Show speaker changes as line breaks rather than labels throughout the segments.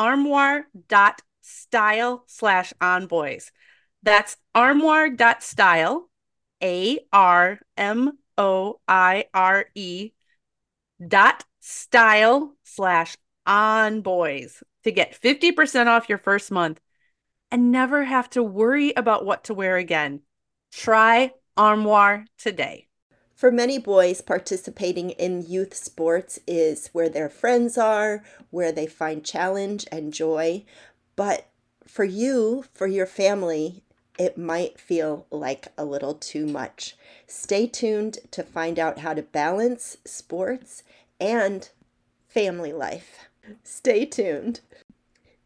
armoire.style slash onboys. That's armoire.style, A R M O I R E dot style slash onboys to get 50% off your first month and never have to worry about what to wear again. Try Armoire today.
For many boys, participating in youth sports is where their friends are, where they find challenge and joy. But for you, for your family, it might feel like a little too much. Stay tuned to find out how to balance sports and family life. Stay tuned.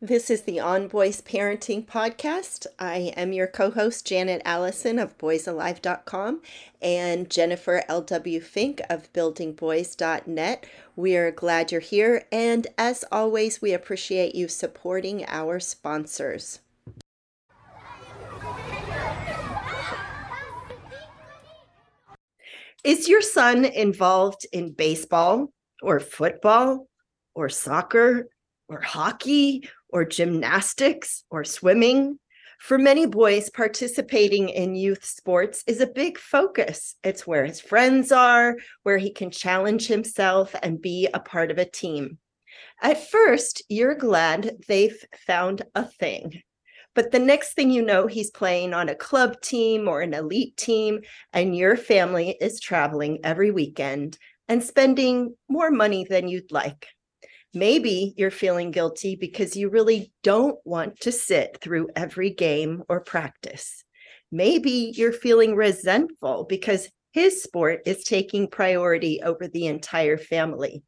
This is the On Boys Parenting Podcast. I am your co host, Janet Allison of boysalive.com and Jennifer L.W. Fink of buildingboys.net. We are glad you're here, and as always, we appreciate you supporting our sponsors. Is your son involved in baseball or football or soccer or hockey or gymnastics or swimming? For many boys, participating in youth sports is a big focus. It's where his friends are, where he can challenge himself and be a part of a team. At first, you're glad they've found a thing. But the next thing you know, he's playing on a club team or an elite team, and your family is traveling every weekend and spending more money than you'd like. Maybe you're feeling guilty because you really don't want to sit through every game or practice. Maybe you're feeling resentful because his sport is taking priority over the entire family.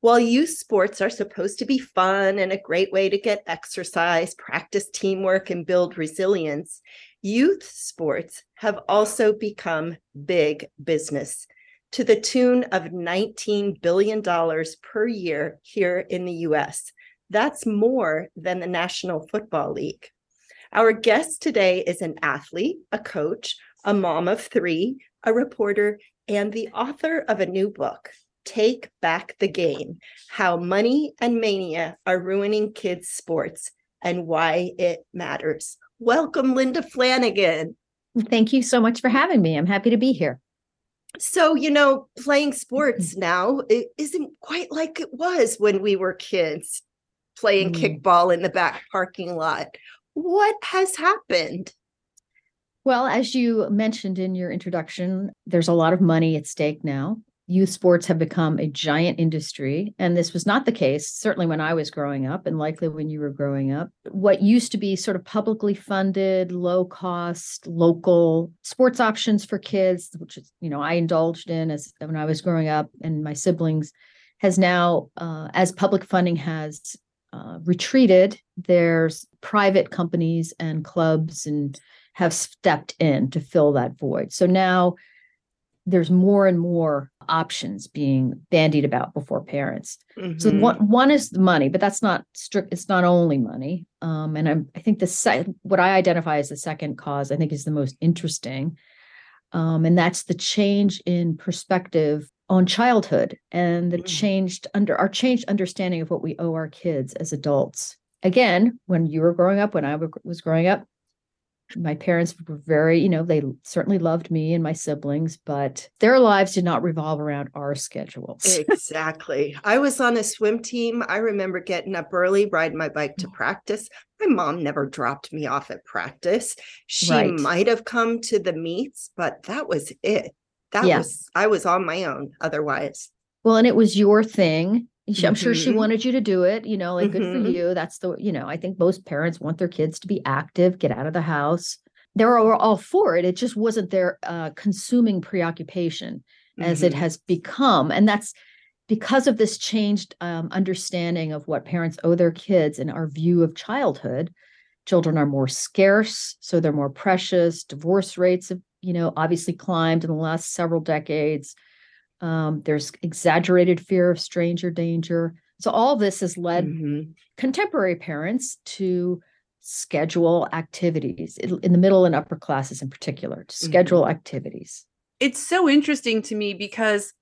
While youth sports are supposed to be fun and a great way to get exercise, practice teamwork, and build resilience, youth sports have also become big business to the tune of $19 billion per year here in the US. That's more than the National Football League. Our guest today is an athlete, a coach, a mom of three, a reporter, and the author of a new book, Take Back the Game How Money and Mania Are Ruining Kids' Sports and Why It Matters. Welcome, Linda Flanagan.
Thank you so much for having me. I'm happy to be here.
So, you know, playing sports now it isn't quite like it was when we were kids playing mm. kickball in the back parking lot. What has happened?
Well, as you mentioned in your introduction, there's a lot of money at stake now youth sports have become a giant industry. And this was not the case, certainly when I was growing up, and likely when you were growing up. What used to be sort of publicly funded, low cost, local sports options for kids, which is, you know, I indulged in as when I was growing up and my siblings, has now, uh, as public funding has uh, retreated, there's private companies and clubs and have stepped in to fill that void. So now there's more and more options being bandied about before parents. Mm-hmm. So one one is the money, but that's not strict. It's not only money. Um, and I'm, I think the se- what I identify as the second cause, I think, is the most interesting, um, and that's the change in perspective on childhood and the mm-hmm. changed under our changed understanding of what we owe our kids as adults. Again, when you were growing up, when I was growing up, my parents were very, you know, they certainly loved me and my siblings, but their lives did not revolve around our schedules.
exactly. I was on a swim team. I remember getting up early, riding my bike to oh. practice, my mom never dropped me off at practice. She
Right.
might have come to the meets, but that was it. That
Yeah.
was I was on my own otherwise.
Well, and it was your thing. She- I'm sure she
Mhm.
wanted you to do it, you know, like good for
Mhm.
you. That's the, you know, I think most parents want their kids to be active, get out of the house. They were all- for it. It just wasn't their uh, consuming preoccupation as it
Mhm.
has become. And that's because of this changed um, understanding of what parents owe their kids and our view of childhood. Children are more scarce, so they're more precious. Divorce rates have, you know, obviously climbed in the last several decades. Um, there's exaggerated fear of stranger danger. So all this has led
Mhm.
contemporary parents to schedule activities in the middle and upper classes in particular, to schedule activities.
It's so interesting to me because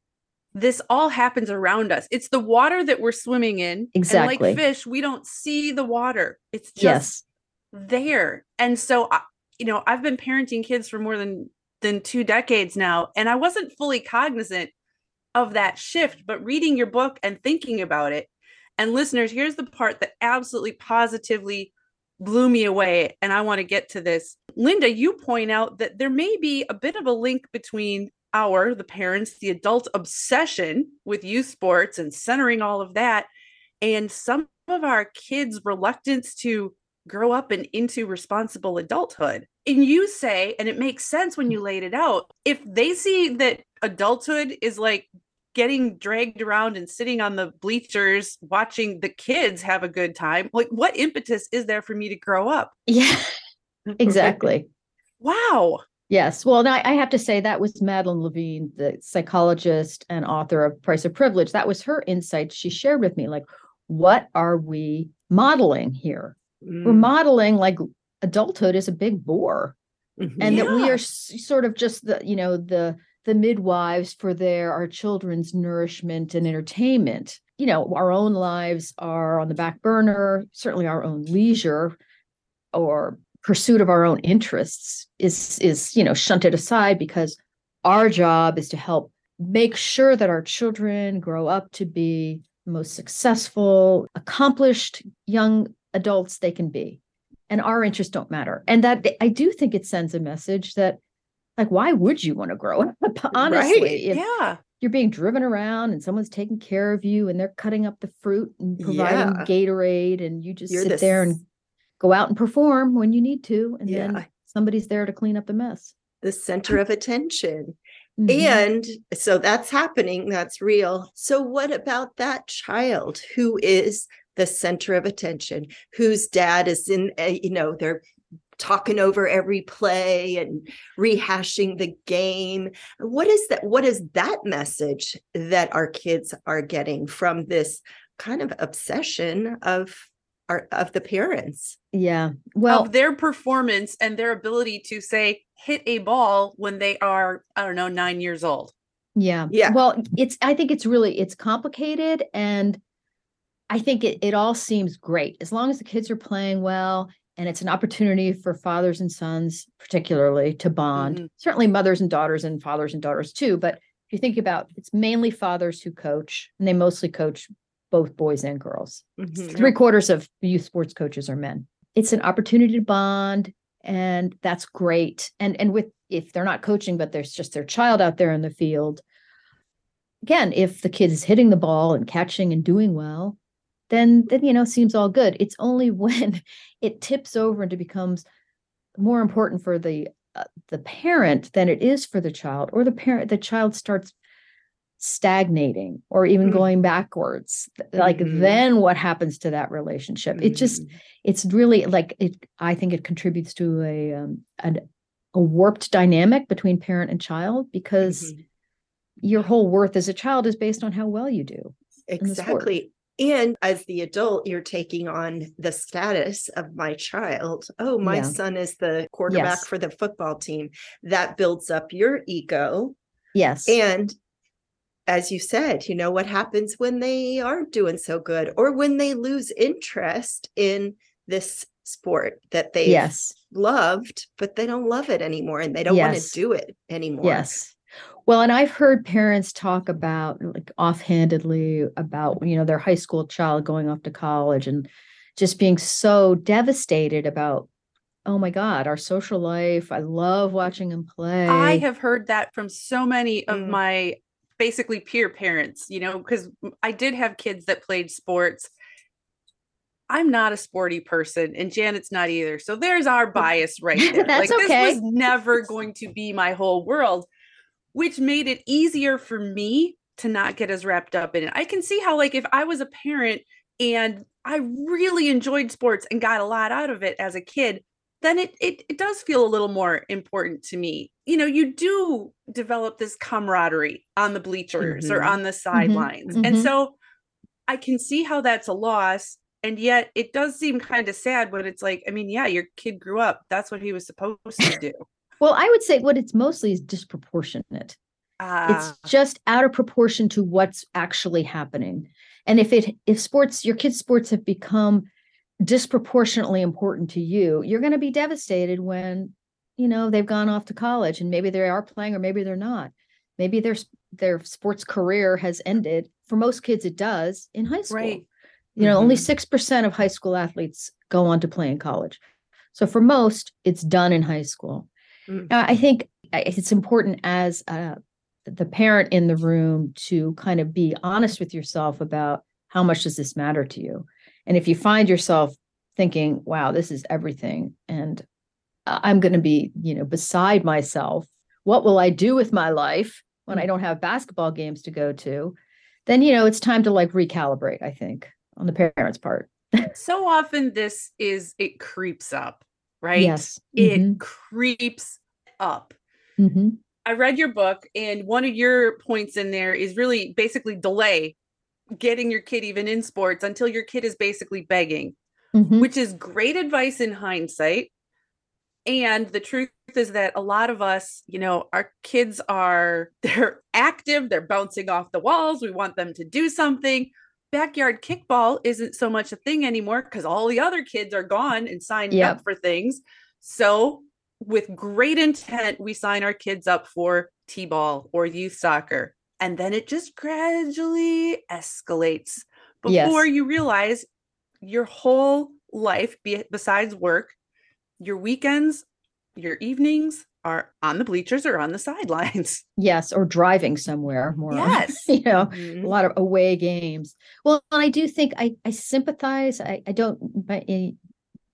this all happens around us. It's the water that we're swimming in. And
Exactly.
like fish, we don't see the water. It's just
Yes.
there. And so, I- you know, I've been parenting kids for more than than two decades now, and I wasn't fully cognizant of that shift. But reading your book and thinking about it, and listeners, here's the part that absolutely positively blew me away, and I want to get to this. Linda, you point out that there may be a bit of a link between our, the parents, the adult obsession with youth sports and centering all of that, and some of our kids' reluctance to grow up and into responsible adulthood. And you say, and it makes sense when you laid it out, if they see that adulthood is like getting dragged around and sitting on the bleachers watching the kids have a good time, like what impetus is there for me to grow up?
Yeah, exactly.
Wow.
Yes. Well, and I, I have to say that was Madeline Levine, the psychologist and author of Price of Privilege. That was her insight. She shared with me, like, what are we modeling here? We're
Mm.
modeling like adulthood is a big bore.
Mhm.
and that we are s- sort of just the you know the the midwives for their our children's nourishment and entertainment you know our own lives are on the back burner certainly our own leisure or pursuit of our own interests is is you know shunted aside because our job is to help make sure that our children grow up to be most successful accomplished young adults they can be and our interests don't matter. And that I do think it sends a message that, like, why would you want to grow up? Honestly,
Right.
yeah.
you're being driven around and someone's taking care of you and they're cutting up the fruit and providing
Yeah.
Gatorade, and you just
You're
sit
the
there and go out and perform when you need to, and
Yeah.
then somebody's there to clean up the mess.
the center of attention.
Mhm.
And so that's happening, that's real. So, what about that child who is the center of attention, whose dad is in, uh, you know, they're talking over every play and rehashing the game? What is that? What is that message that our kids are getting from this kind of obsession of our of the parents?
yeah. Well,
of their performance and their ability to say hit a ball when they are i don't know 9 years old
Yeah.
Yeah.
Well, it's I think it's really it's complicated and I think it it all seems great as long as the kids are playing well and it's an opportunity for fathers and sons particularly to bond.
Mhm.
Certainly mothers and daughters and fathers and daughters too, but if you think about it's mainly fathers who coach and they mostly coach both boys and girls.
Mhm.
Three quarters of youth sports coaches are men. It's an opportunity to bond, and that's great. And and with if they're not coaching, but there's just their child out there in the field. Again, if the kid is hitting the ball and catching and doing well, then then you know seems all good. It's only when it tips over and it becomes more important for the uh, the parent than it is for the child, or the parent the child starts stagnating or even
Mm.
going backwards like
Mhm.
then what happens to that relationship it just
Mhm.
it's really like it i think it contributes to a um an, a warped dynamic between parent and child because
Mhm.
your whole worth as a child is based on how well you do.
Exactly. And as the adult, you're taking on the status of my child. Oh, my
Yeah.
son is the quarterback
Yes.
for the football team. That builds up your ego.
yes
And as you said, you know, what happens when they aren't doing so good or when they lose interest in this sport that they
yes
loved, but they don't love it anymore and they don't want to do it anymore.
Yes. Well, and I've heard parents talk about like offhandedly about, you know, their high school child going off to college and just being so devastated about oh my god our social life i love watching them play
I have heard that from so many of
Mm.
my basically peer parents, you know, because I did have kids that played sports. I'm not a sporty person, and Janet's not either. So there's our bias right there.
That's
like
okay.
this was never going to be my whole world, which made it easier for me to not get as wrapped up in it. I can see how, like, if I was a parent and I really enjoyed sports and got a lot out of it as a kid, then it, it it does feel a little more important to me. You know, you do develop this camaraderie on the bleachers or
Mhm.
on the sidelines. And
mhm.
so I can see how that's a loss. And yet it does seem kind of sad when it's like, I mean, yeah, your kid grew up. That's what he was supposed to do.
Well i would say what it's mostly is disproportionate.
Uh,
it's just out of proportion to what's actually happening. And if it if sports your kids sports have become disproportionately important to you you're going to be devastated when you know they've gone off to college and maybe they are playing or maybe they're not. Maybe their their sports career has ended. For most kids it does in high school.
Right.
you know only
Mhm.
6% of high school athletes go on to play in college. So for most it's done in high school
Mm.
now, I think it's important as uh, the parent in the room to kind of be honest with yourself about how much does this matter to you. And if you find yourself thinking, "Wow, this is everything," and I'm going to be, you know, beside myself. What will I do with my life when I don't have basketball games to go to? Then you know it's time to like recalibrate. I think on the parents' part.
so often this is it creeps up, right?
Yes.
It
Mhm.
creeps up.
Mhm.
I read your book, and one of your points in there is really basically delay getting your kid even in sports until your kid is basically begging,
Mhm.
which is great advice in hindsight. And the truth is that a lot of us, you know, our kids are they're active, they're bouncing off the walls. We want them to do something. Backyard kickball isn't so much a thing anymore because all the other kids are gone and signed
Yep.
up for things. So, with great intent, we sign our kids up for T ball or youth soccer. And then it just gradually escalates before
Yes.
you realize your whole life, be besides work, your weekends, your evenings are on the bleachers or on the sidelines.
Yes, or driving somewhere more.
Yes.
you know,
Mhm.
a lot of away games. Well, and I do think I I sympathize. I I don't but in,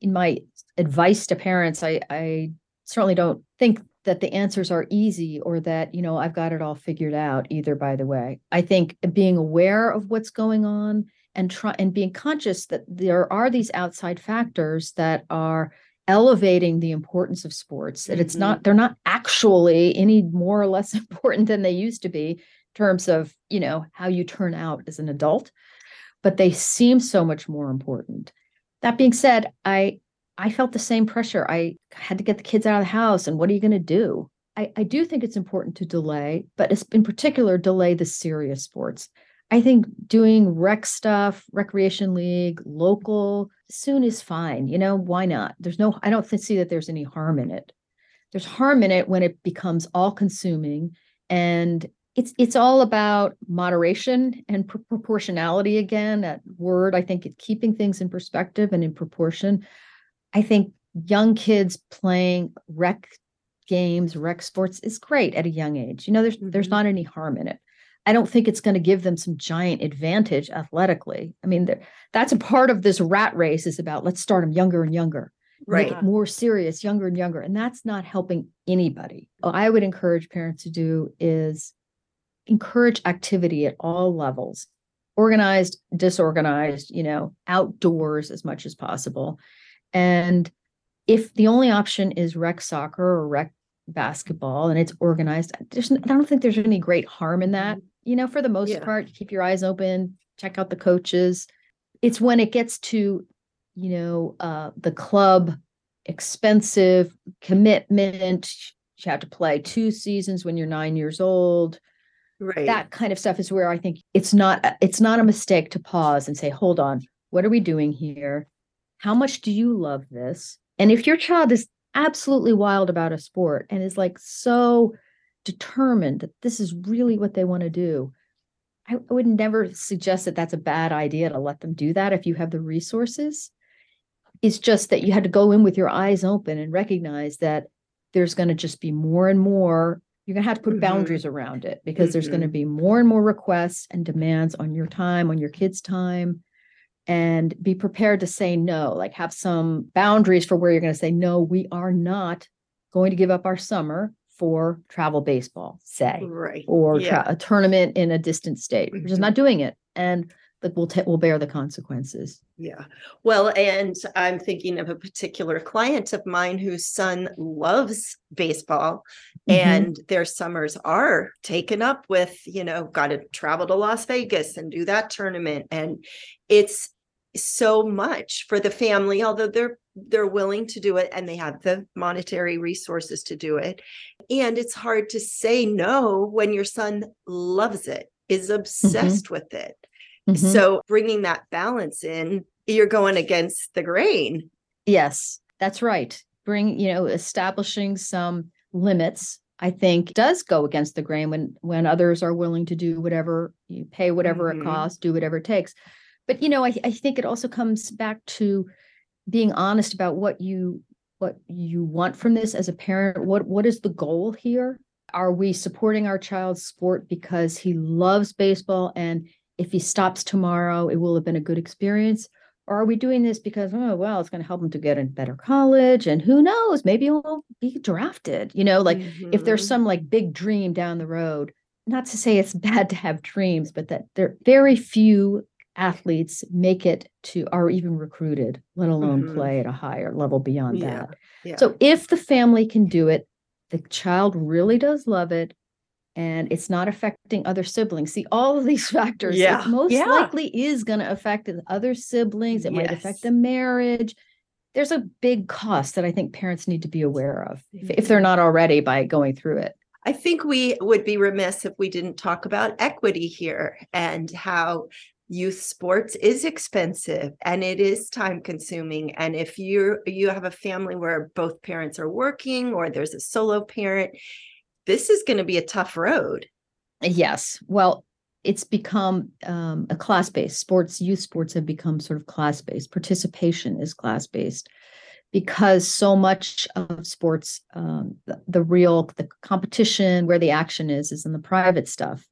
in my advice to parents, I I certainly don't think that the answers are easy or that, you know, I've got it all figured out either by the way. I think being aware of what's going on and try and being conscious that there are these outside factors that are elevating the importance of sports that it's not mm-hmm. they're not actually any more or less important than they used to be in terms of you know how you turn out as an adult but they seem so much more important. That being said i i felt the same pressure. I had to get the kids out of the house and what are you going to do? I, I do think it's important to delay but it's in particular delay the serious sports i think doing rec stuff recreation league local soon is fine you know why not? There's no i don't see that there's any harm in it. There's harm in it when it becomes all consuming and it's it's all about moderation and pr- proportionality again that word i think it keeping things in perspective and in proportion. I think young kids playing rec games rec sports is great at a young age you know there's there's
Mhm.
not any harm in it i don't think it's going to give them some giant advantage athletically. I mean that's a part of this rat race is about let's start them younger and younger. Make
Right.
it more serious younger and younger and that's not helping anybody. What i would encourage parents to do is encourage activity at all levels. Organized disorganized you know outdoors as much as possible. And if the only option is rec soccer or rec basketball and it's organized there's i don't think there's any great harm in that mm-hmm. You know for the most
Yeah.
part keep your eyes open check out the coaches it's when it gets to you know uh the club expensive commitment you have to play two seasons when you're nine years old
Right.
that kind of stuff is where i think it's not it's not a mistake to pause and say hold on what are we doing here how much do you love this and if your child is absolutely wild about a sport and is like so determined that this is really what they want to do I, I would never suggest that that's a bad idea to let them do that if you have the resources It's just that you had to go in with your eyes open and recognize that there's going to just be more and more. You're going to have to put
Mhm.
boundaries around it because there's going to be more and more requests and demands on your time, on your kids' time. And be prepared to say no, like have some boundaries for where you're going to say, no, we are not going to give up our summer for travel baseball, say
Right.
or
Yeah.
tra- a tournament in a distant state. We're just
Mhm.
not doing it, and like we'll ta- we'll bear the consequences.
Yeah. Well, and I'm thinking of a particular client of mine whose son loves baseball
Mhm.
and their summers are taken up with, you know, got to travel to Las Vegas and do that tournament. And it's so much for the family, although they're they're willing to do it and they have the monetary resources to do it. And it's hard to say no when your son loves it, is obsessed with it.
Mhm.
So bringing that balance in, you're going against the grain.
yes, that's right. Bring you know establishing some limits. I think does go against the grain when when others are willing to do whatever you pay whatever
Mhm.
it costs, do whatever it takes. But you know, I, I think it also comes back to being honest about what you what you want from this as a parent. What what is the goal here? Are we supporting our child's sport because he loves baseball and if he stops tomorrow, it will have been a good experience? Or are we doing this because, oh, well, it's going to help him to get in better college? And who knows, maybe he'll be drafted. You know, like if there's
Mhm.
some like big dream down the road, not to say it's bad to have dreams, but that there are very few athletes make it to are even recruited, let alone
Mhm.
play at a higher level beyond
Yeah,
that.
yeah.
So if the family can do it, the child really does love it and it's not affecting other siblings. See, all of these factors, it
Yeah,
most
yeah.
likely is going to affect the other siblings. It might affect the marriage. There's a big cost that I think parents need to be aware of if, if they're not already by going through it.
I think we would be remiss if we didn't talk about equity here and how youth sports is expensive and it is time consuming and if you you have a family where both parents are working or there's a solo parent this is going to be a tough road
Yes. Well, it's become um, a class based sports, youth sports have become sort of class based. Participation is class based because so much of sports, um, the, the real, the competition, where the action is, is in the private stuff.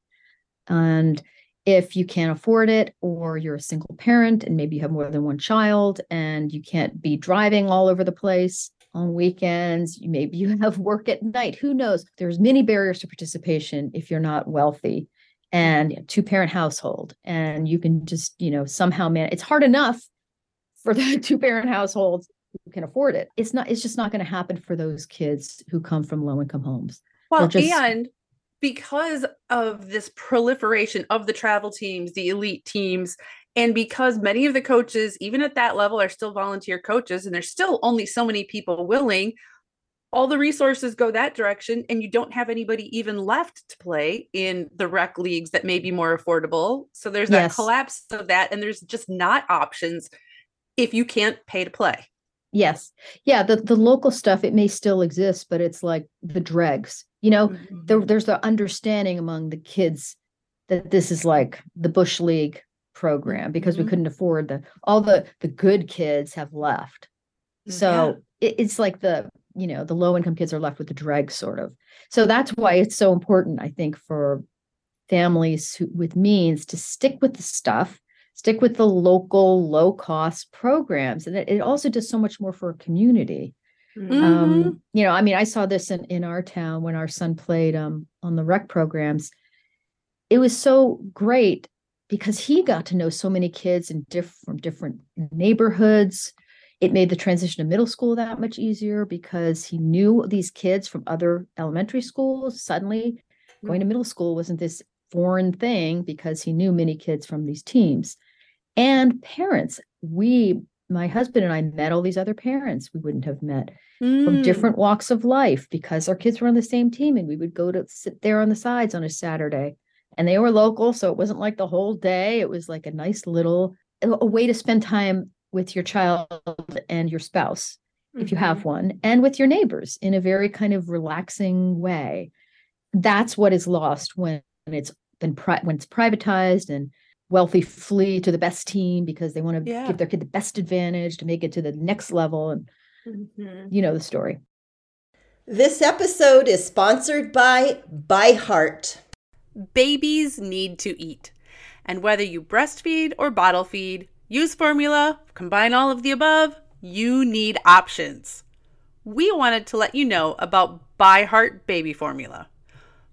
And if you can't afford it, or you're a single parent and maybe you have more than one child and you can't be driving all over the place on weekends, maybe you have work at night, who knows? There's many barriers to participation if you're not wealthy and two parent household and you can just, you know, somehow man it's hard enough for the two parent households who can afford it. It's not it's just not going to happen for those kids who come from low income homes.
Well,
just-
and because of this proliferation of the travel teams, the elite teams, and because many of the coaches, even at that level, are still volunteer coaches, and there's still only so many people willing, all the resources go that direction, and you don't have anybody even left to play in the rec leagues that may be more affordable. So there's that collapse of that, and there's just not options if you can't pay to play.
Yes. Yeah, the the local stuff it may still exist, but it's like the dregs. You know,
Mm-hmm.
there, there's the understanding among the kids that this is like the bush league program because we
Mhm.
couldn't afford the all the the good kids have left. So it, it's like the you know the low income kids are left with the dregs sort of. So that's why it's so important i think for families who, with means to stick with the stuff stick with the local low cost programs. And it, it also does so much more for a community
Mhm.
Mhm.
um you know i mean i saw this in in our town when our son played um on the rec programs it was so great because he got to know so many kids in diff- from different neighborhoods it made the transition to middle school that much easier because he knew these kids from other elementary schools suddenly going to middle school wasn't this foreign thing because he knew many kids from these teams and parents we my husband and i met all these other parents we wouldn't have met from
Mm.
different walks of life because our kids were on the same team and we would go to sit there on the sides on a Saturday. And they were local, so it wasn't like the whole day. It was like a nice little a way to spend time with your child and your spouse if you
Mm-hmm.
have one and with your neighbors in a very kind of relaxing way. That's what is lost when it's been pri- when it's privatized and wealthy flee to the best team because they want to
Yeah.
give their kid the best advantage to make it to the next level. And
Mhm.
you know the story.
This episode is sponsored by By Heart.
Babies need to eat. And whether you breastfeed or bottle feed, use formula, combine all of the above, you need options. We wanted to let you know about ByHeart Baby Formula.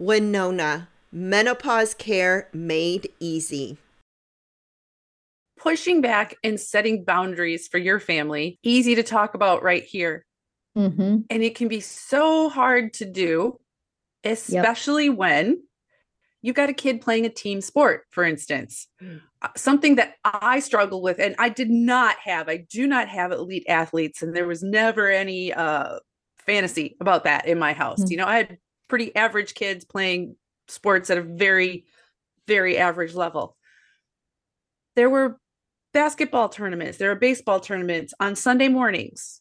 Winona, menopause care made easy.
Pushing back and setting boundaries for your family, easy to talk about right here.
hmm
And it can be so hard to do, especially when you've got a kid playing a team sport, for instance.
Mm.
Uh, Something that I struggle with, and I did not have, I do not have elite athletes, and there was never any uh, fantasy about that in my house.
Mm.
You know, I had pretty average kids playing sports at a very, very average level. There were basketball tournaments, there were baseball tournaments on Sunday mornings.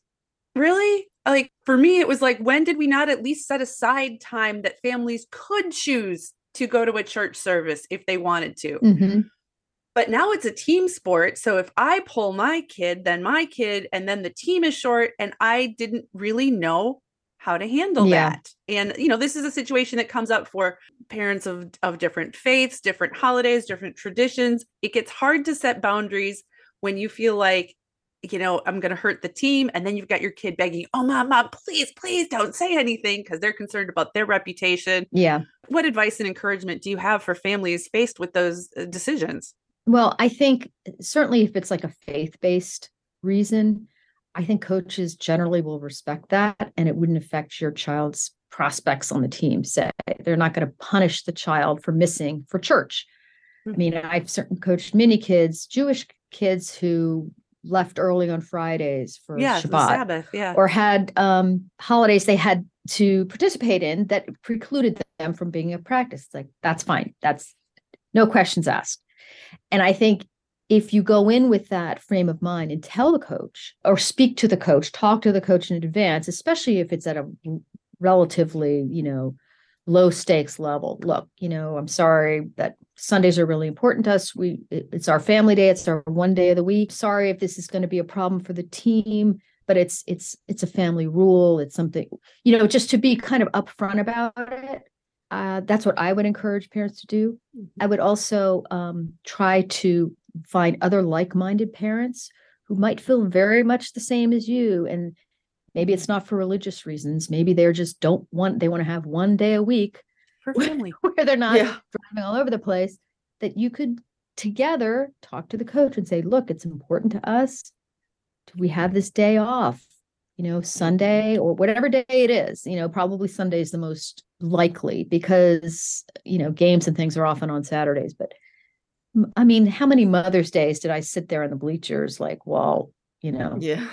Really? Like for me, it was like, when did we not at least set aside time that families could choose to go to a church service if they wanted to?
hmm
But now it's a team sport. So if I pull my kid, then my kid, and then the team is short, and I didn't really know how to handle
Yeah.
that. And you know, this is a situation that comes up for parents of of different faiths, different holidays, different traditions. It gets hard to set boundaries when you feel like you know, I'm going to hurt the team. And then you've got your kid begging, oh, mom, mom, please, please don't say anything because they're concerned about their reputation.
Yeah.
What advice and encouragement do you have for families faced with those uh, decisions?
Well, I think certainly if it's like a faith based reason, I think coaches generally will respect that and it wouldn't affect your child's prospects on the team. Say they're not going to punish the child for missing for church. I mean, I've certainly coached many kids, Jewish kids who left early on Fridays for
yeah,
Shabbat
Sabbath. Yeah.
or had um, holidays they had to participate in that precluded them from being at practice. It's like that's fine. That's no questions asked. And I think if you go in with that frame of mind and tell the coach or speak to the coach, talk to the coach in advance, especially if it's at a relatively, you know, low stakes level. Look, you know, I'm sorry that Sundays are really important to us. We it's our family day, it's our one day of the week. Sorry if this is going to be a problem for the team, but it's it's it's a family rule. It's something, you know, just to be kind of upfront about it. Uh, that's what I would encourage parents to do. I
Mm-hmm.
would also um, try to find other like-minded parents who might feel very much the same as you and maybe it's not for religious reasons maybe they're just don't want they want to have one day a week
For family.
where they're not
Yeah.
driving all over the place that you could together talk to the coach and say look it's important to us Do we have this day off you know sunday or whatever day it is you know probably sunday is the most likely because you know games and things are often on saturdays but m- i mean how many mother's days did i sit there in the bleachers like well you know
Yeah.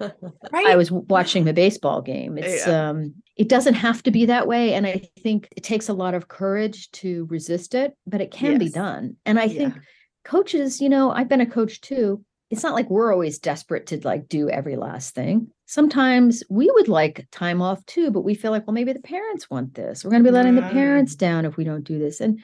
Right.
I was watching the baseball game. It's um it doesn't have to be that way and I think it takes a lot of courage to resist it, but it can be done. And I think coaches, you know, I've been a coach too. It's not like we're always desperate to like do every last thing. Sometimes we would like time off too, but we feel like, well, maybe the parents want this. We're going to be letting the parents down if we don't do this. And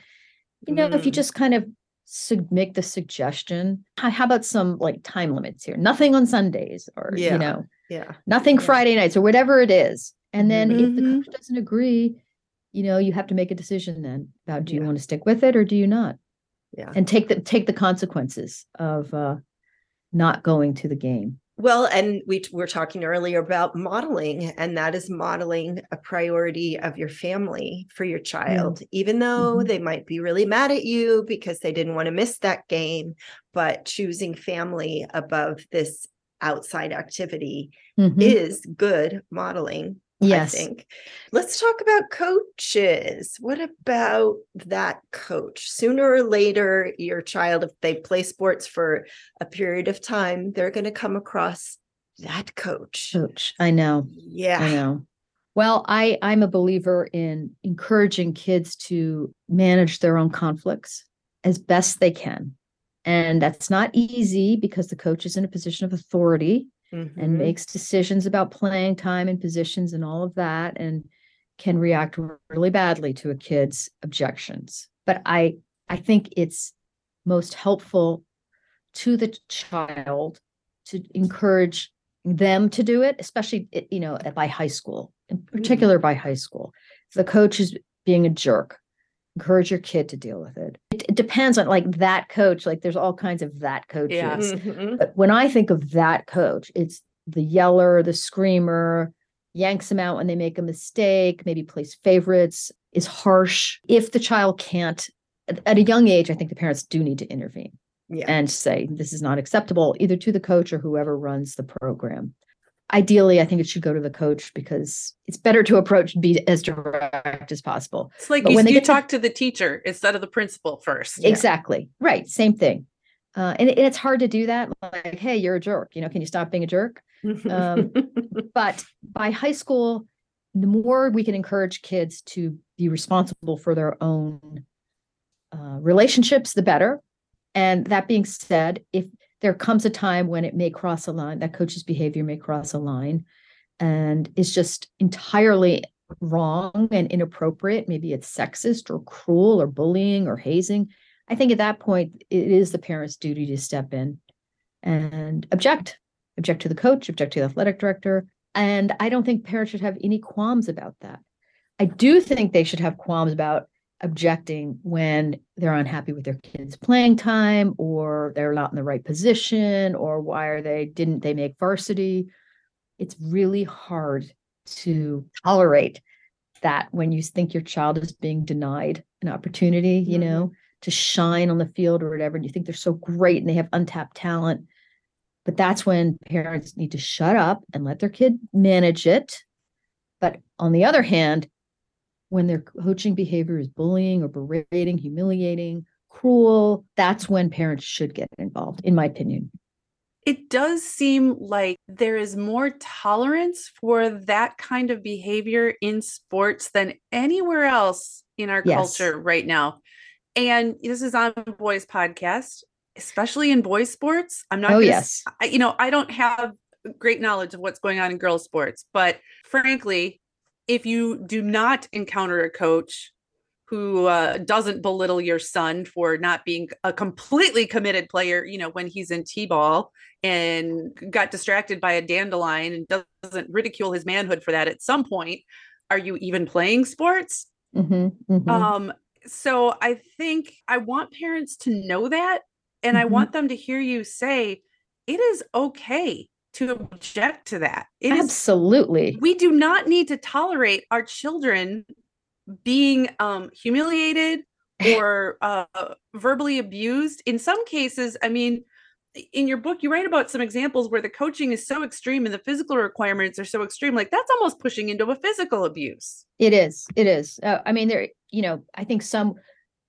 you know, if you
Mm.
just kind of sug- make the suggestion, how, how about some like time limits here? Nothing on Sundays or
Yeah.
you know,
Yeah.
nothing
Yeah.
Friday nights or whatever it is. And then if the
Mhm.
coach doesn't agree, you know, you have to make a decision then about do you
Yeah.
want to stick with it or do you not?
Yeah.
And take the take the consequences of uh not going to the game.
Well, and we were talking earlier about modeling, and that is modeling a priority of your family for your child, even though
Mhm.
they might be really mad at you because they didn't want to miss that game. But choosing family above this outside activity
Mhm.
is good modeling.
Yes.
I think. Let's talk about coaches. What about that coach? Sooner or later, your child, if they play sports for a period of time, they're going to come across that coach.
Coach. I know.
Yeah.
I know. Well, I I'm a believer in encouraging kids to manage their own conflicts as best they can. And that's not easy because the coach is in a position of authority and
Mhm.
makes decisions about playing time and positions and all of that and can react really badly to a kid's objections. But I I think it's most helpful to the child to encourage them to do it, especially you know by high school, in particular by high school. If the coach is being a jerk, encourage your kid to deal with it. It, it depends on like that coach. Like there's all kinds of that coaches.
Yeah.
Mhm.
But when I think of that coach, it's the yeller, the screamer, yanks them out when they make a mistake, maybe plays favorites, is harsh. If the child can't, at, at a young age, I think the parents do need to intervene
Yeah.
and say, this is not acceptable, either to the coach or whoever runs the program. Ideally, I think it should go to the coach because it's better to approach be as direct as possible.
It's like
But
you,
when they
you
get to-
talk to the teacher instead of the principal first.
Yeah.
Exactly. Right. Same thing. Uh, and, and it's hard to do that. Like, hey, you're a jerk. You know, can you stop being a jerk? Um, but by high school the more we can encourage kids to be responsible for their own uh, relationships the better and that being said if there comes a time when it may cross a line that coach's behavior may cross a line and is just entirely wrong and inappropriate maybe it's sexist or cruel or bullying or hazing i think at that point it is the parent's duty to step in and object object to the coach, object to the athletic director. And I don't think parents should have any qualms about that. I do think they should have qualms about objecting when they're unhappy with their kids playing time or they're not in the right position or why are they didn't they make varsity it's really hard to tolerate that when you think your child is being denied an opportunity you
Mhm.
know to shine on the field or whatever and you think they're so great and they have untapped talent but that's when parents need to shut up and let their kid manage it but on the other hand when their coaching behavior is bullying or berating, humiliating, cruel, that's when parents should get involved, in my opinion.
It does seem like there is more tolerance for that kind of behavior in sports than anywhere else in our
Yes.
culture right now. And this is on Boys Podcast, especially in boys sports. I'm not
Oh,
gonna
yes.
I, you know, I don't have great knowledge of what's going on in girls' sports, but frankly, if you do not encounter a coach who uh, doesn't belittle your son for not being a completely committed player, you know, when he's in t-ball and got distracted by a dandelion and doesn't ridicule his manhood for that at some point, are you even playing sports?
Mhm, mhm.
Um, so I think I want parents to know that, and I
Mhm.
want them to hear you say it is okay to object to that. It is
Absolutely.
we do not need to tolerate our children being um, humiliated or uh, verbally abused. In some cases, I mean, in your book, you write about some examples where the coaching is so extreme and the physical requirements are so extreme. Like that's almost pushing into a physical abuse.
It is. It is. Uh, I mean, there, you know, I think some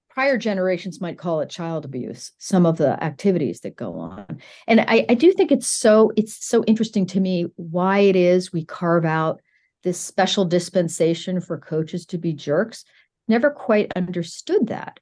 prior generations might call it child abuse, some of the activities that go on. And I, I do think it's so, it's so interesting to me why it is we carve out this special dispensation for coaches to be jerks. Never quite understood that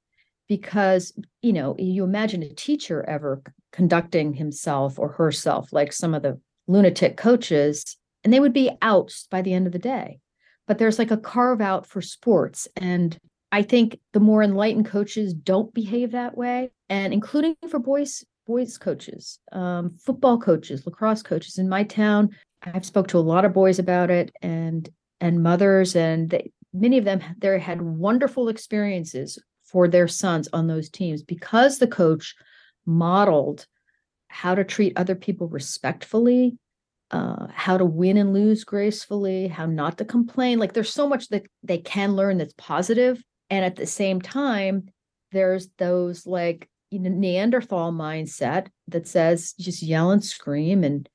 because, you know, you imagine a teacher ever conducting himself or herself like some of the lunatic coaches, and they would be out by the end of the day but there's like a carve out for sports and i think the more enlightened coaches don't behave that way and including for boys boys coaches um, football coaches lacrosse coaches in my town i've spoke to a lot of boys about it and and mothers and they, many of them they had wonderful experiences for their sons on those teams because the coach modeled how to treat other people respectfully uh, how to win and lose gracefully, how not to complain. Like there's so much that they can learn that's positive, and at the same time, there's those like you know Neanderthal mindset that says just yell and scream and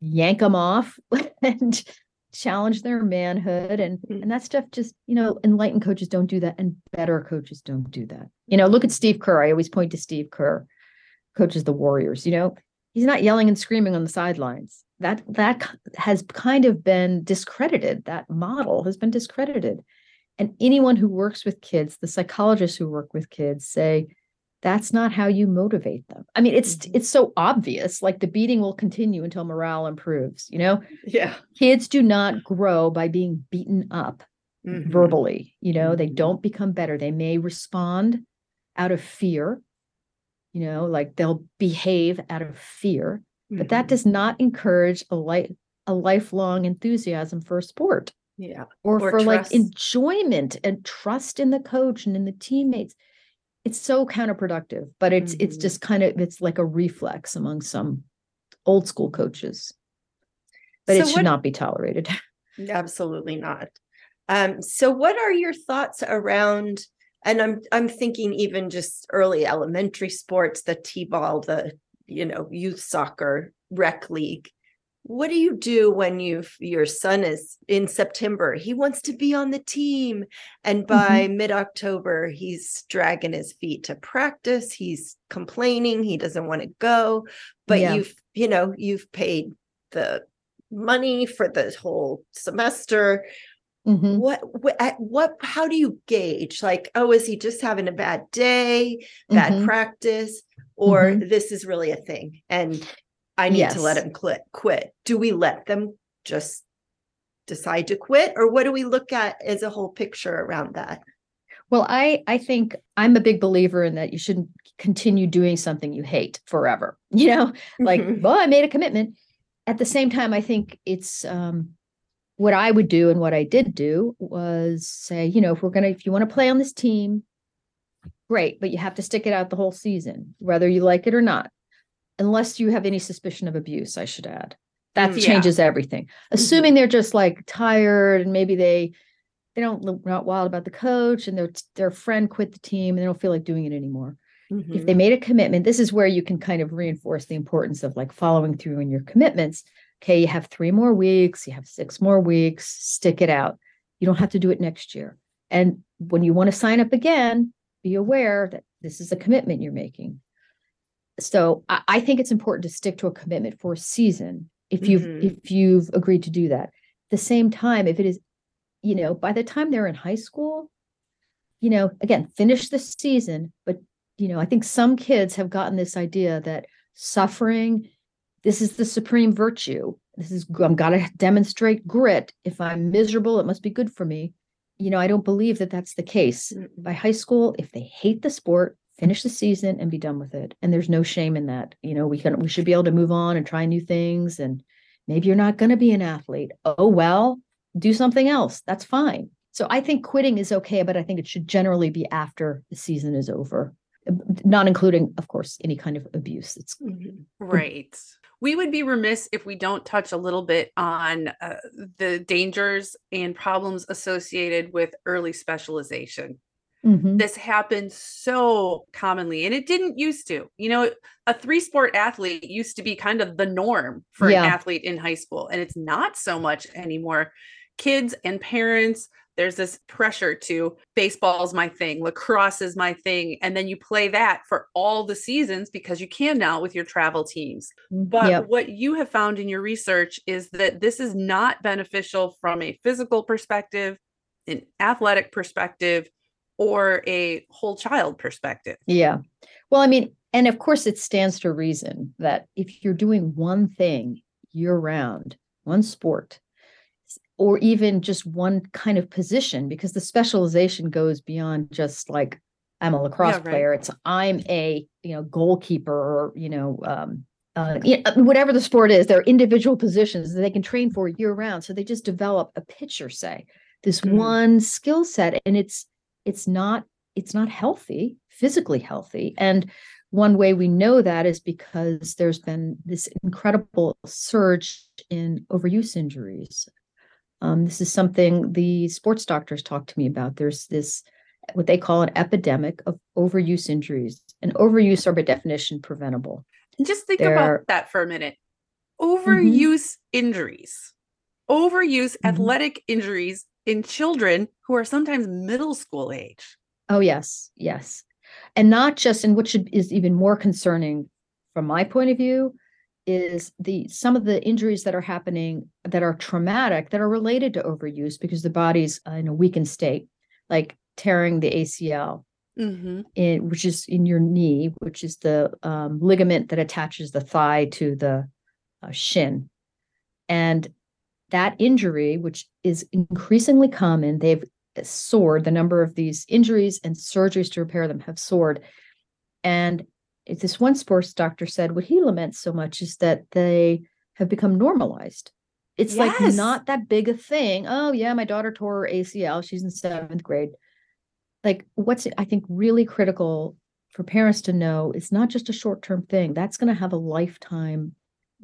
yank them off and challenge their manhood. And
Mm.
and that stuff just you know enlightened coaches don't do that and better coaches don't do that. You know look at steve kerr. I always point to steve kerr. Coaches the warriors you know? He's not yelling and screaming on the sidelines. That that has kind of been discredited. That model has been discredited. And anyone who works with kids the psychologists who work with kids say that's not how you motivate them i mean it's
Mhm.
it's so obvious like the beating will continue until morale improves you know
Yeah.
kids do not grow by being beaten up
Mhm.
verbally you know they
Mhm.
don't become better they may respond out of fear you know like they'll behave out of fear but that
Mhm.
does not encourage a life a lifelong enthusiasm for a sport
Yeah.
or,
Or
for like enjoyment and trust in the coach and in the teammates it's so counterproductive but it's it's
Mhm.
just kind of it's like a reflex among some old school coaches but it should
what-
not be tolerated
Absolutely not. Um, so what are your thoughts around and I'm I'm thinking even just early elementary sports, the T-ball, the you know, youth soccer, rec league. What do you do when you your son is in September? He wants to be on the team and by mid-October he's dragging his feet to practice, he's complaining, he doesn't want to go, but
Yeah.
you've you know, you've paid the money for the whole semester
Mhm.
what what at what how do you gauge like oh is he just having a bad day bad
Mhm.
practice or
Mhm.
this is really a thing and i need to let
Yes.
him quit quit do we let them just decide to quit or what do we look at as a whole picture around that
Well, I I think I'm a big believer in that you shouldn't continue doing something you hate forever. You know, like, well, I made a commitment. At the same time, I think it's um what I would do and what I did do was say, you know, if we're going to, if you want to play on this team, great, but you have to stick it out the whole season, whether you like it or not, unless you have any suspicion of abuse, I should add. That
Mm, yeah.
changes everything. Assuming they're just like tired and maybe they, they don't look not wild about the coach and their their friend quit the team and they don't feel like doing it anymore. If they made a commitment, this is where you can kind of reinforce the importance of like following through in your commitments. Okay, you have three more weeks, you have six more weeks, stick it out. You don't have to do it next year. And when you want to sign up again, be aware that this is a commitment you're making. So I, I think it's important to stick to a commitment for a season if you've
Mhm.
if you've agreed to do that. At the same time, if it is, you know, by the time they're in high school, you know, again, finish the season, but you know, I think some kids have gotten this idea that suffering, this is the supreme virtue. This is, I'm got to demonstrate grit. If I'm miserable, it must be good for me. You know, I don't believe that that's the case. By high school, if they hate the sport, finish the season and be done with it. And there's no shame in that. You know, we can, we should be able to move on and try new things. And maybe you're not going to be an athlete. Oh, well, do something else. That's fine. So I think quitting is okay, but I think it should generally be after the season is over not including, of course, any kind of abuse. It's
Right. We would be remiss if we don't touch a little bit on uh, the dangers and problems associated with early specialization.
Mhm.
This happens so commonly, and it didn't used to. You know, a three sport athlete used to be kind of the norm for
Yeah.
an athlete in high school, and it's not so much anymore. Kids and parents, there's this pressure to baseball's my thing, lacrosse is my thing, and then you play that for all the seasons because you can now with your travel teams. But
Yep.
what you have found in your research is that this is not beneficial from a physical perspective, an athletic perspective, or a whole child perspective.
Yeah. Well, I mean, and of course, it stands to reason that if you're doing one thing year round, one sport, or even just one kind of position, because the specialization goes beyond just like I'm a lacrosse
right.
player. It's I'm a you know goalkeeper or you know um, uh, yeah, uh, whatever the sport is. There are individual positions that they can train for year round. So they just develop a pitcher, say this
Mhm.
one skill set, and it's it's not it's not healthy, physically healthy. And one way we know that is because there's been this incredible surge in overuse injuries. Um, this is something the sports doctors talk to me about. There's this, what they call an epidemic of overuse injuries, and overuse are by definition preventable.
Just think
There-
about that for a minute. Overuse injuries, overuse
Mhm.
athletic injuries in children who are sometimes middle school age.
Oh yes, yes, and not just and what should is even more concerning from my point of view is the some of the injuries that are happening that are traumatic that are related to overuse because the body's in a weakened state, like tearing the ACL,
Mm-hmm.
in which is in your knee, which is the um, ligament that attaches the thigh to the uh, shin, and that injury, which is increasingly common, they've soared. The number of these injuries and surgeries to repair them have soared, and this one sports doctor said what he laments so much is that they have become normalized. It's like not that big a thing. Oh yeah, my daughter tore her ACL. She's in seventh grade like what's i think really critical for parents to know it's not just a short-term thing that's going to have a lifetime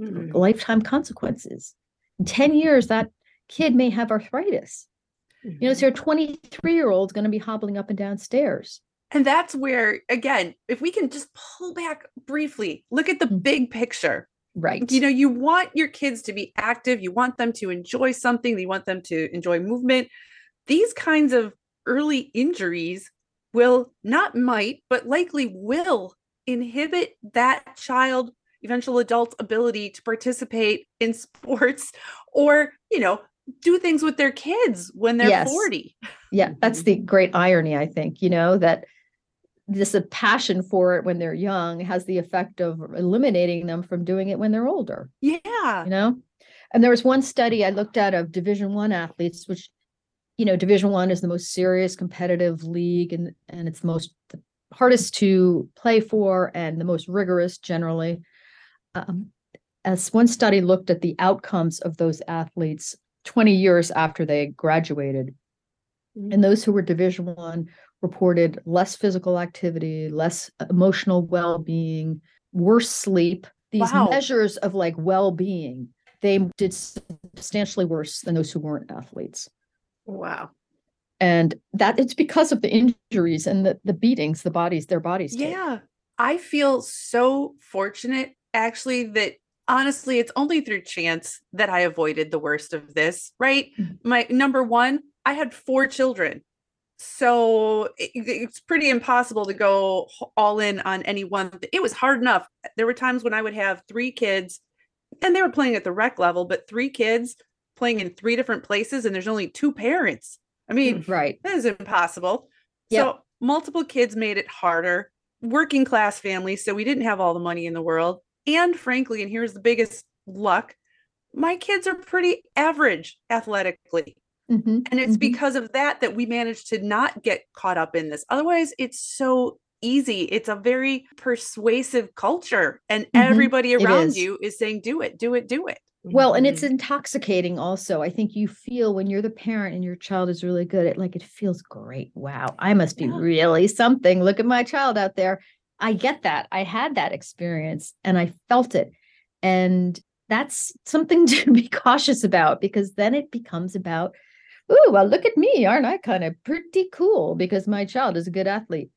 Mm-hmm.
lifetime consequences in 10 years that kid may have arthritis you know so your 23 year old's going to be hobbling up and down stairs
And that's where, again, if we can just pull back briefly, look at the
Mm.
big picture.
right
You know, you want your kids to be active, you want them to enjoy something, you want them to enjoy movement. These kinds of early injuries will not might, but likely will inhibit that child, eventual adult ability to participate in sports or, you know, do things with their kids when they're
Yes.
40.
yeah that's mm-hmm. the great irony i think you know that this a passion for it when they're young has the effect of eliminating them from doing it when they're older
Yeah.
you know and there was one study i looked at of division one athletes which you know division one is the most serious competitive league and and it's the most the hardest to play for and the most rigorous generally um, as one study looked at the outcomes of those athletes 20 years after they graduated.
Mm-hmm.
And those who were Division One reported less physical activity, less emotional well-being, worse sleep. These
Wow.
measures of like well-being, they did substantially worse than those who weren't athletes.
Wow.
And that it's because of the injuries and the, the beatings, the bodies, their bodies. take.
Yeah. I feel so fortunate actually that honestly it's only through chance that I avoided the worst of this, right?
Mhm.
My number 1, I had 4 children. So it- it's pretty impossible to go all in on any one. It was hard enough. There were times when I would have 3 kids and they were playing at the rec level, but 3 kids playing in 3 different places and there's only 2 parents. I mean,
Right.
that is impossible.
Yep.
So multiple kids made it harder. Working class family, so we didn't have all the money in the world. And frankly, and here's the biggest luck, my kids are pretty average athletically.
Mhm,
And it's
mhm.
because of that that we managed to not get caught up in this. Otherwise, it's so easy. It's a very persuasive culture, and
Mhm,
everybody around
is.
you is saying, do it, do it, do it.
Well, and it's
Mhm.
intoxicating also. I think you feel when you're the parent and your child is really good at like it feels great. Wow, I must be
Yeah.
really something. Look at my child out there. I get that. I had that experience and I felt it. And that's something to be cautious about because then it becomes about, oh, well, look at me. Aren't I kind of pretty cool because my child is a good athlete?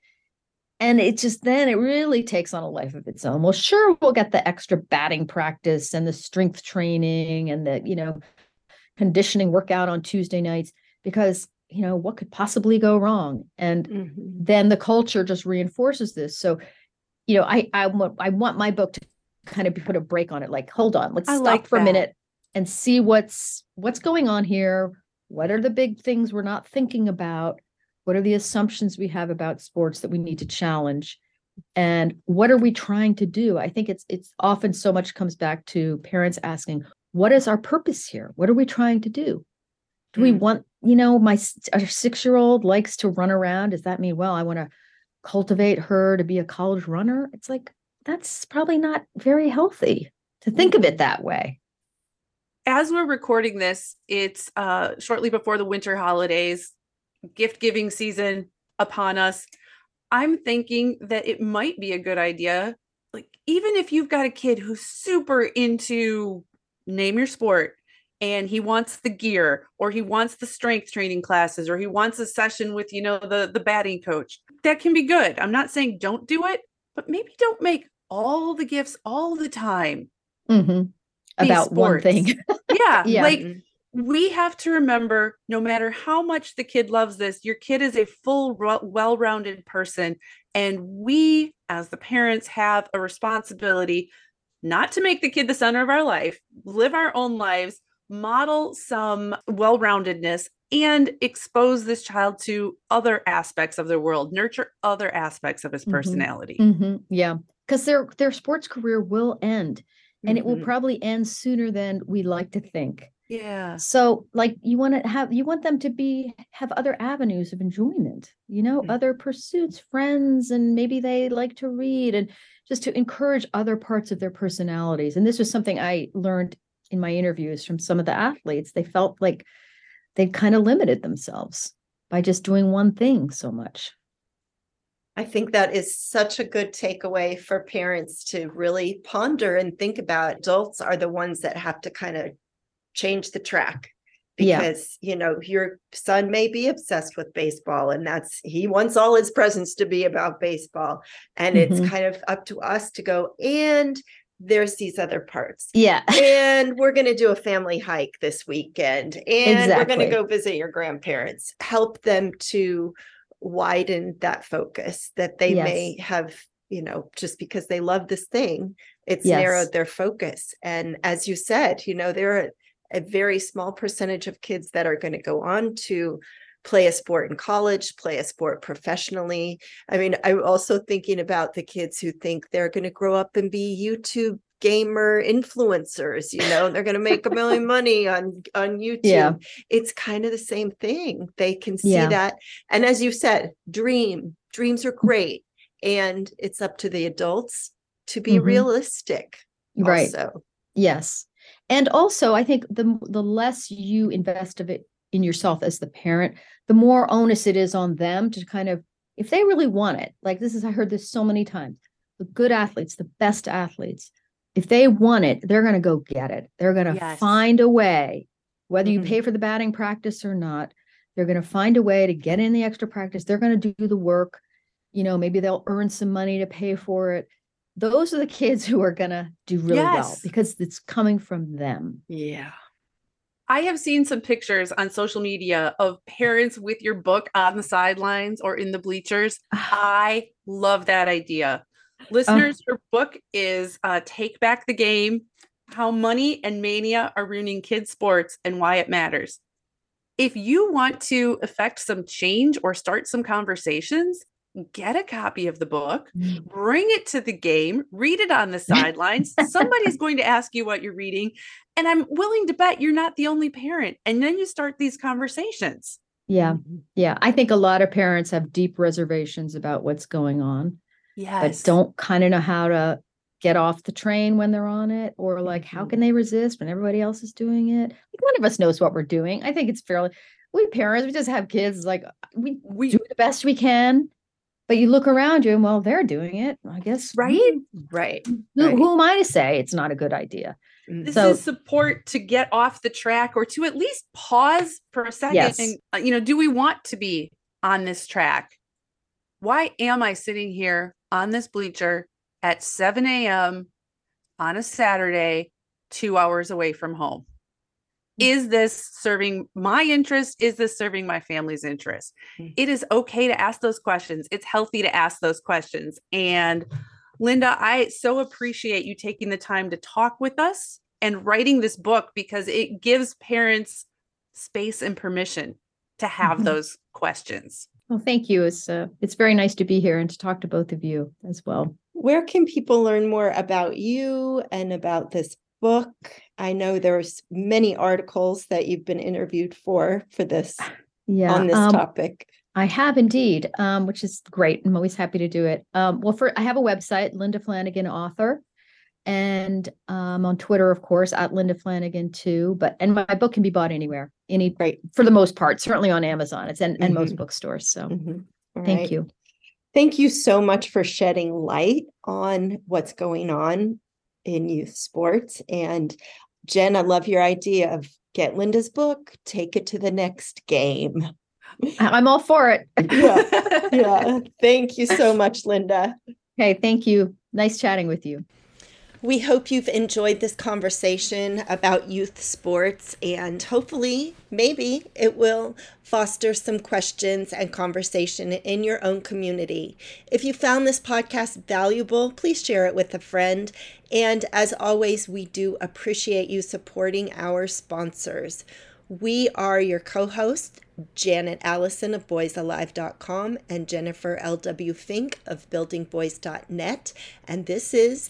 And it just then it really takes on a life of its own. Well, sure, we'll get the extra batting practice and the strength training and the, you know, conditioning workout on Tuesday nights because, you know, what could possibly go wrong? And
Mhm.
then the culture just reinforces this. So, you know, I I want I want my book to kind of put a brake on it. Like, hold on, let's
I
stop
like
for a minute and see what's what's going on here. What are the big things we're not thinking about? What are the assumptions we have about sports that we need to challenge? And what are we trying to do? I think it's it's often so much comes back to parents asking, what is our purpose here? What are we trying to do? Do we
Mm.
want, you know, my six-year-old likes to run around. Does that mean, well, I want to cultivate her to be a college runner? It's like that's probably not very healthy to think of it that way.
as we're recording this, it's uh shortly before the winter holidays, gift giving season upon us. I'm thinking that it might be a good idea. Like, even if you've got a kid who's super into name your sport and he wants the gear or he wants the strength training classes or he wants a session with, you know, the the batting coach, that can be good. I'm not saying don't do it, but maybe don't make all the gifts all the time.
Mhm. About one thing.
Yeah,
Yeah.
like we have to remember no matter how much the kid loves this, your kid is a full, well rounded person. And we, as the parents, have a responsibility not to make the kid the center of our life, live our own lives, model some well roundedness, and expose this child to other aspects of the world, nurture other aspects of his
Mhm.
personality.
Mhm. Yeah, because their their sports career will end, and it will
Mhm.
probably end sooner than we like to think.
Yeah.
So, like, you want to have you want them to be have other avenues of enjoyment, you know,
Mm.
other pursuits, friends, and maybe they like to read, and just to encourage other parts of their personalities. And this was something I learned in my interviews from some of the athletes. They felt like they kind of limited themselves by just doing one thing so much.
I think that is such a good takeaway for parents to really ponder and think about. Adults are the ones that have to kind of change the track
Yeah.
because, you know, your son may be obsessed with baseball and that's he wants all his presents to be about baseball. And
Mhm.
it's kind of up to us to go, and there's these other parts.
Yeah.
and we're going to do a family hike this weekend and we're going to go visit your grandparents help them to widen that focus that they may have you know just because they love this thing it's
Yes.
narrowed their focus and as you said you know there are a very small percentage of kids that are going to go on to play a sport in college play a sport professionally I mean, I'm also thinking about the kids who think they're going to grow up and be YouTube gamer influencers, you know, they're going to make a million money on on YouTube.
Yeah.
It's kind of the same thing. They can see
Yeah.
that. And as you said, dream. Dreams are great. And it's up to the adults to be
Mhm.
realistic
Right.
So,
Yes. And also, I think the the less you invest of it in yourself as the parent, the more onus it is on them to kind of, if they really want it, like this is, I heard this so many times. The good athletes, the best athletes, if they want it, they're going to go get it. They're going to
Yes.
find a way, whether you
Mhm.
pay for the batting practice or not. They're going to find a way to get in the extra practice. They're going to do the work. You know, maybe they'll earn some money to pay for it. Those are the kids who are going to do really well because it's coming from them.
Yeah. I have seen some pictures on social media of parents with your book on the sidelines or in the bleachers. I love that idea. Listeners, your book is uh, Take Back the Game How Money and Mania Are Ruining Kids' Sports and Why It Matters. If you want to effect some change or start some conversations, get a copy of the book, mm. bring it to the game, read it on the sidelines. Somebody's going to ask you what you're reading. And I'm willing to bet you're not the only parent. And then you start these conversations.
Yeah. Yeah. I think a lot of parents have deep reservations about what's going on,
Yes.
but don't kind of know how to get off the train when they're on it or like how can mm-hmm. they resist when everybody else is doing it like one of us knows what we're doing i think it's fairly we parents we just have kids like we
We
do the best we can but you look around you and well they're doing it i guess
right.
Right.
who,
right.
who am i to say it's not a good idea
Mhm.
This
So-
is support to get off the track or to at least pause for a second
Yes.
and uh, you know, do we want to be on this track? Why am I sitting here on this bleacher at 7 a.m. on a Saturday, two hours away from home? Is this serving my interest? Is this serving my family's interest?
Mm.
It is okay to ask those questions. It's healthy to ask those questions. And Linda, I so appreciate you taking the time to talk with us and writing this book because it gives parents space and permission to have
Mhm.
those questions.
well thank you it's uh, it's very nice to be here and to talk to both of you as well
Where can people learn more about you and about this book? I know there's many articles that you've been interviewed for for this
yeah
on this
um,
topic.
I have indeed, um, which is great. I'm always happy to do it. Um, well, for I have a website, Linda Flanagan Author, and um, on Twitter, of course, at Linda Flanagan too. But and my book can be bought anywhere, any
Right.
for the most part, certainly on Amazon. It's and, and most bookstores. So
Mhm.
Thank
right.
you.
Thank you so much for shedding light on what's going on in youth sports. And Jen, I love your idea of get Linda's book, take it to the next game.
I'm all for it.
Yeah, Yeah. Thank you so much, Linda.
Okay, thank you. Nice chatting with you.
We hope you've enjoyed this conversation about youth sports, and hopefully, maybe it will foster some questions and conversation in your own community. If you found this podcast valuable, please share it with a friend. And as always, we do appreciate you supporting our sponsors. We are your co hosts, Janet Allison of boysalive.com and Jennifer L.W. Fink of buildingboys.net. And this is